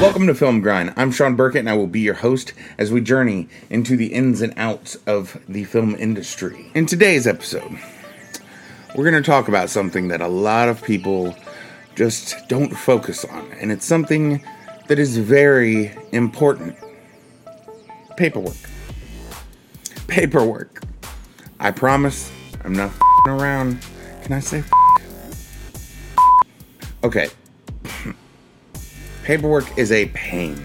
Welcome to Film Grind. I'm Sean Burkett and I will be your host as we journey into the ins and outs of the film industry. In today's episode, we're going to talk about something that a lot of people just don't focus on, and it's something that is very important paperwork. Paperwork. I promise I'm not fing around. Can I say? Okay. Paperwork is a pain.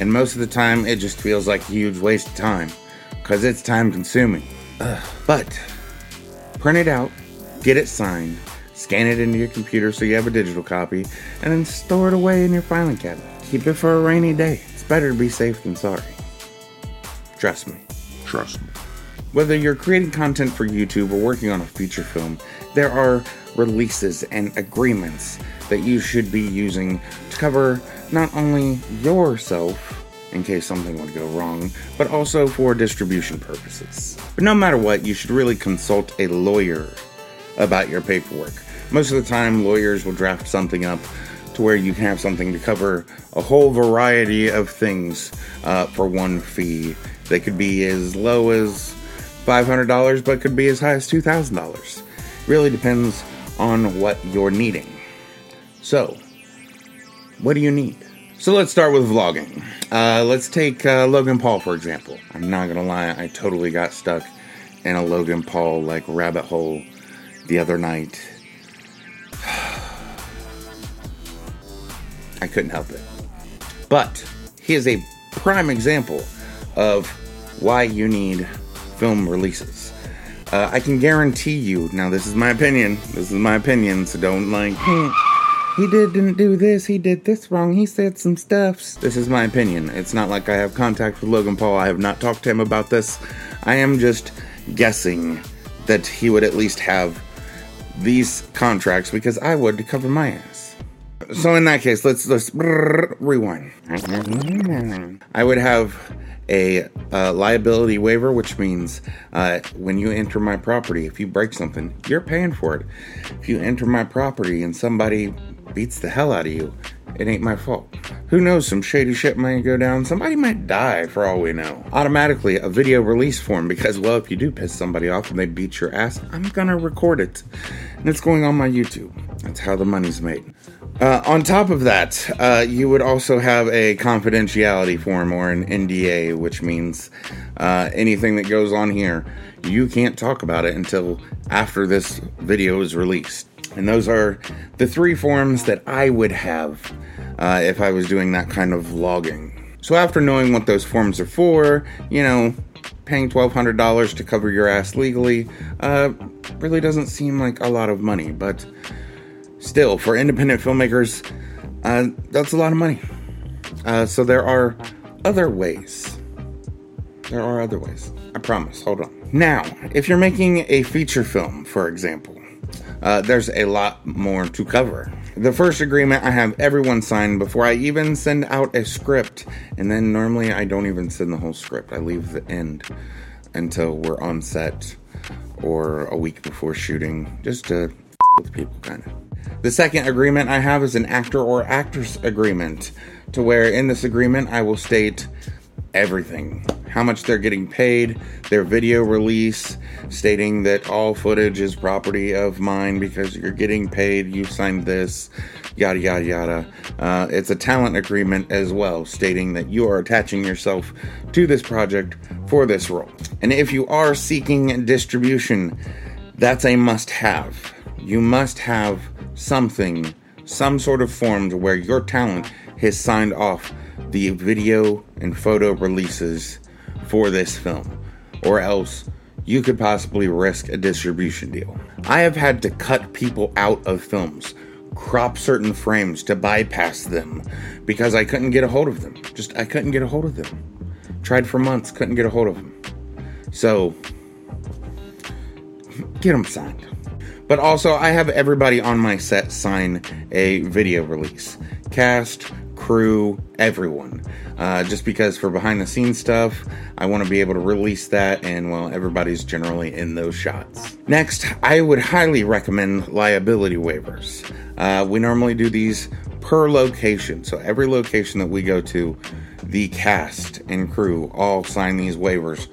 And most of the time, it just feels like a huge waste of time because it's time consuming. Ugh. But print it out, get it signed, scan it into your computer so you have a digital copy, and then store it away in your filing cabinet. Keep it for a rainy day. It's better to be safe than sorry. Trust me. Trust me. Whether you're creating content for YouTube or working on a feature film, there are releases and agreements that you should be using to cover not only yourself in case something would go wrong, but also for distribution purposes. But no matter what, you should really consult a lawyer about your paperwork. Most of the time, lawyers will draft something up to where you can have something to cover a whole variety of things uh, for one fee. They could be as low as $500, but could be as high as $2,000. Really depends on what you're needing. So, what do you need? So let's start with vlogging. Uh, let's take uh, Logan Paul for example. I'm not gonna lie, I totally got stuck in a Logan Paul like rabbit hole the other night. I couldn't help it. But he is a prime example of why you need film releases. Uh, I can guarantee you, now this is my opinion, this is my opinion, so don't like, hmm, he didn't do this, he did this wrong, he said some stuffs. This is my opinion. It's not like I have contact with Logan Paul, I have not talked to him about this. I am just guessing that he would at least have these contracts because I would to cover my ass. So in that case, let's let's rewind. I would have a uh, liability waiver, which means uh, when you enter my property, if you break something, you're paying for it. If you enter my property and somebody beats the hell out of you, it ain't my fault. Who knows, some shady shit might go down. Somebody might die for all we know. Automatically, a video release form because, well, if you do piss somebody off and they beat your ass, I'm gonna record it. And it's going on my YouTube. That's how the money's made. Uh, on top of that, uh, you would also have a confidentiality form or an NDA, which means uh, anything that goes on here, you can't talk about it until after this video is released. And those are the three forms that I would have uh, if I was doing that kind of vlogging. So, after knowing what those forms are for, you know, paying $1,200 to cover your ass legally uh, really doesn't seem like a lot of money, but still, for independent filmmakers, uh, that's a lot of money. Uh, so there are other ways. There are other ways. I promise. Hold on. Now, if you're making a feature film, for example, uh, there's a lot more to cover. The first agreement I have everyone sign before I even send out a script, and then normally I don't even send the whole script. I leave the end until we're on set or a week before shooting, just to with people, kind of. The second agreement I have is an actor or actress agreement, to where in this agreement I will state everything how much they're getting paid, their video release stating that all footage is property of mine because you're getting paid, you signed this, yada yada yada. Uh, it's a talent agreement as well, stating that you are attaching yourself to this project for this role. And if you are seeking distribution, that's a must have. You must have something, some sort of form to where your talent has signed off the video and photo releases for this film, or else you could possibly risk a distribution deal. I have had to cut people out of films, crop certain frames to bypass them because I couldn't get a hold of them. Just I couldn't get a hold of them. Tried for months, couldn't get a hold of them. So get them signed. But also, I have everybody on my set sign a video release. Cast, crew, everyone. Uh, just because for behind the scenes stuff, I want to be able to release that, and well, everybody's generally in those shots. Next, I would highly recommend liability waivers. Uh, we normally do these per location. So every location that we go to, the cast and crew all sign these waivers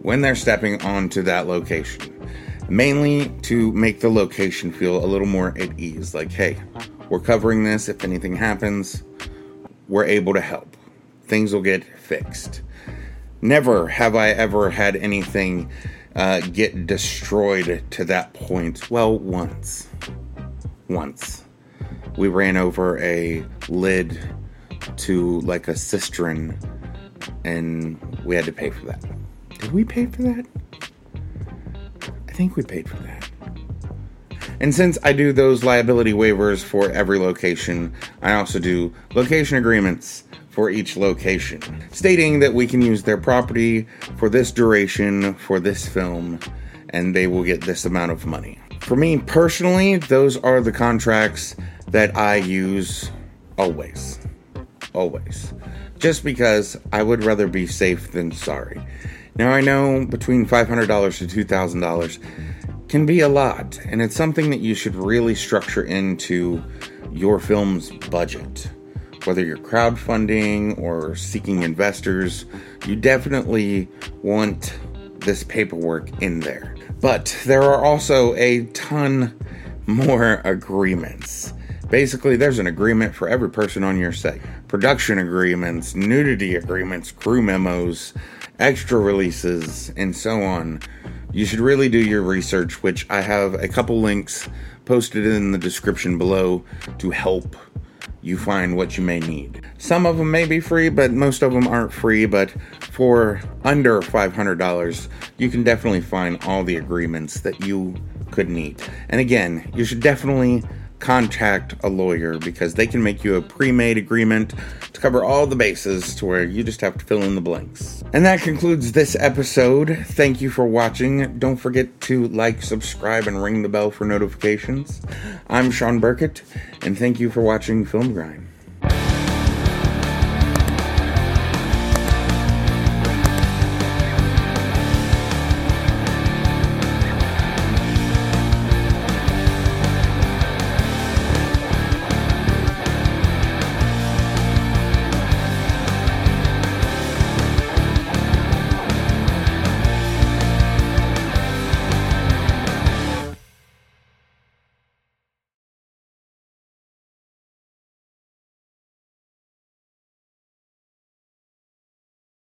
when they're stepping onto that location. Mainly to make the location feel a little more at ease. Like, hey, we're covering this. If anything happens, we're able to help. Things will get fixed. Never have I ever had anything uh, get destroyed to that point. Well, once. Once. We ran over a lid to like a cistern and we had to pay for that. Did we pay for that? I think we paid for that. And since I do those liability waivers for every location, I also do location agreements for each location, stating that we can use their property for this duration for this film and they will get this amount of money. For me personally, those are the contracts that I use always. Always. Just because I would rather be safe than sorry. Now, I know between $500 to $2,000 can be a lot, and it's something that you should really structure into your film's budget whether you're crowdfunding or seeking investors, you definitely want this paperwork in there. But there are also a ton more agreements. Basically, there's an agreement for every person on your set production agreements, nudity agreements, crew memos, extra releases, and so on. You should really do your research, which I have a couple links posted in the description below to help you find what you may need. Some of them may be free, but most of them aren't free. But for under $500, you can definitely find all the agreements that you could need. And again, you should definitely contact a lawyer because they can make you a pre made agreement to cover all the bases to where you just have to fill in the blanks. And that concludes this episode. Thank you for watching. Don't forget to like, subscribe, and ring the bell for notifications. I'm Sean Burkett, and thank you for watching Film Grind.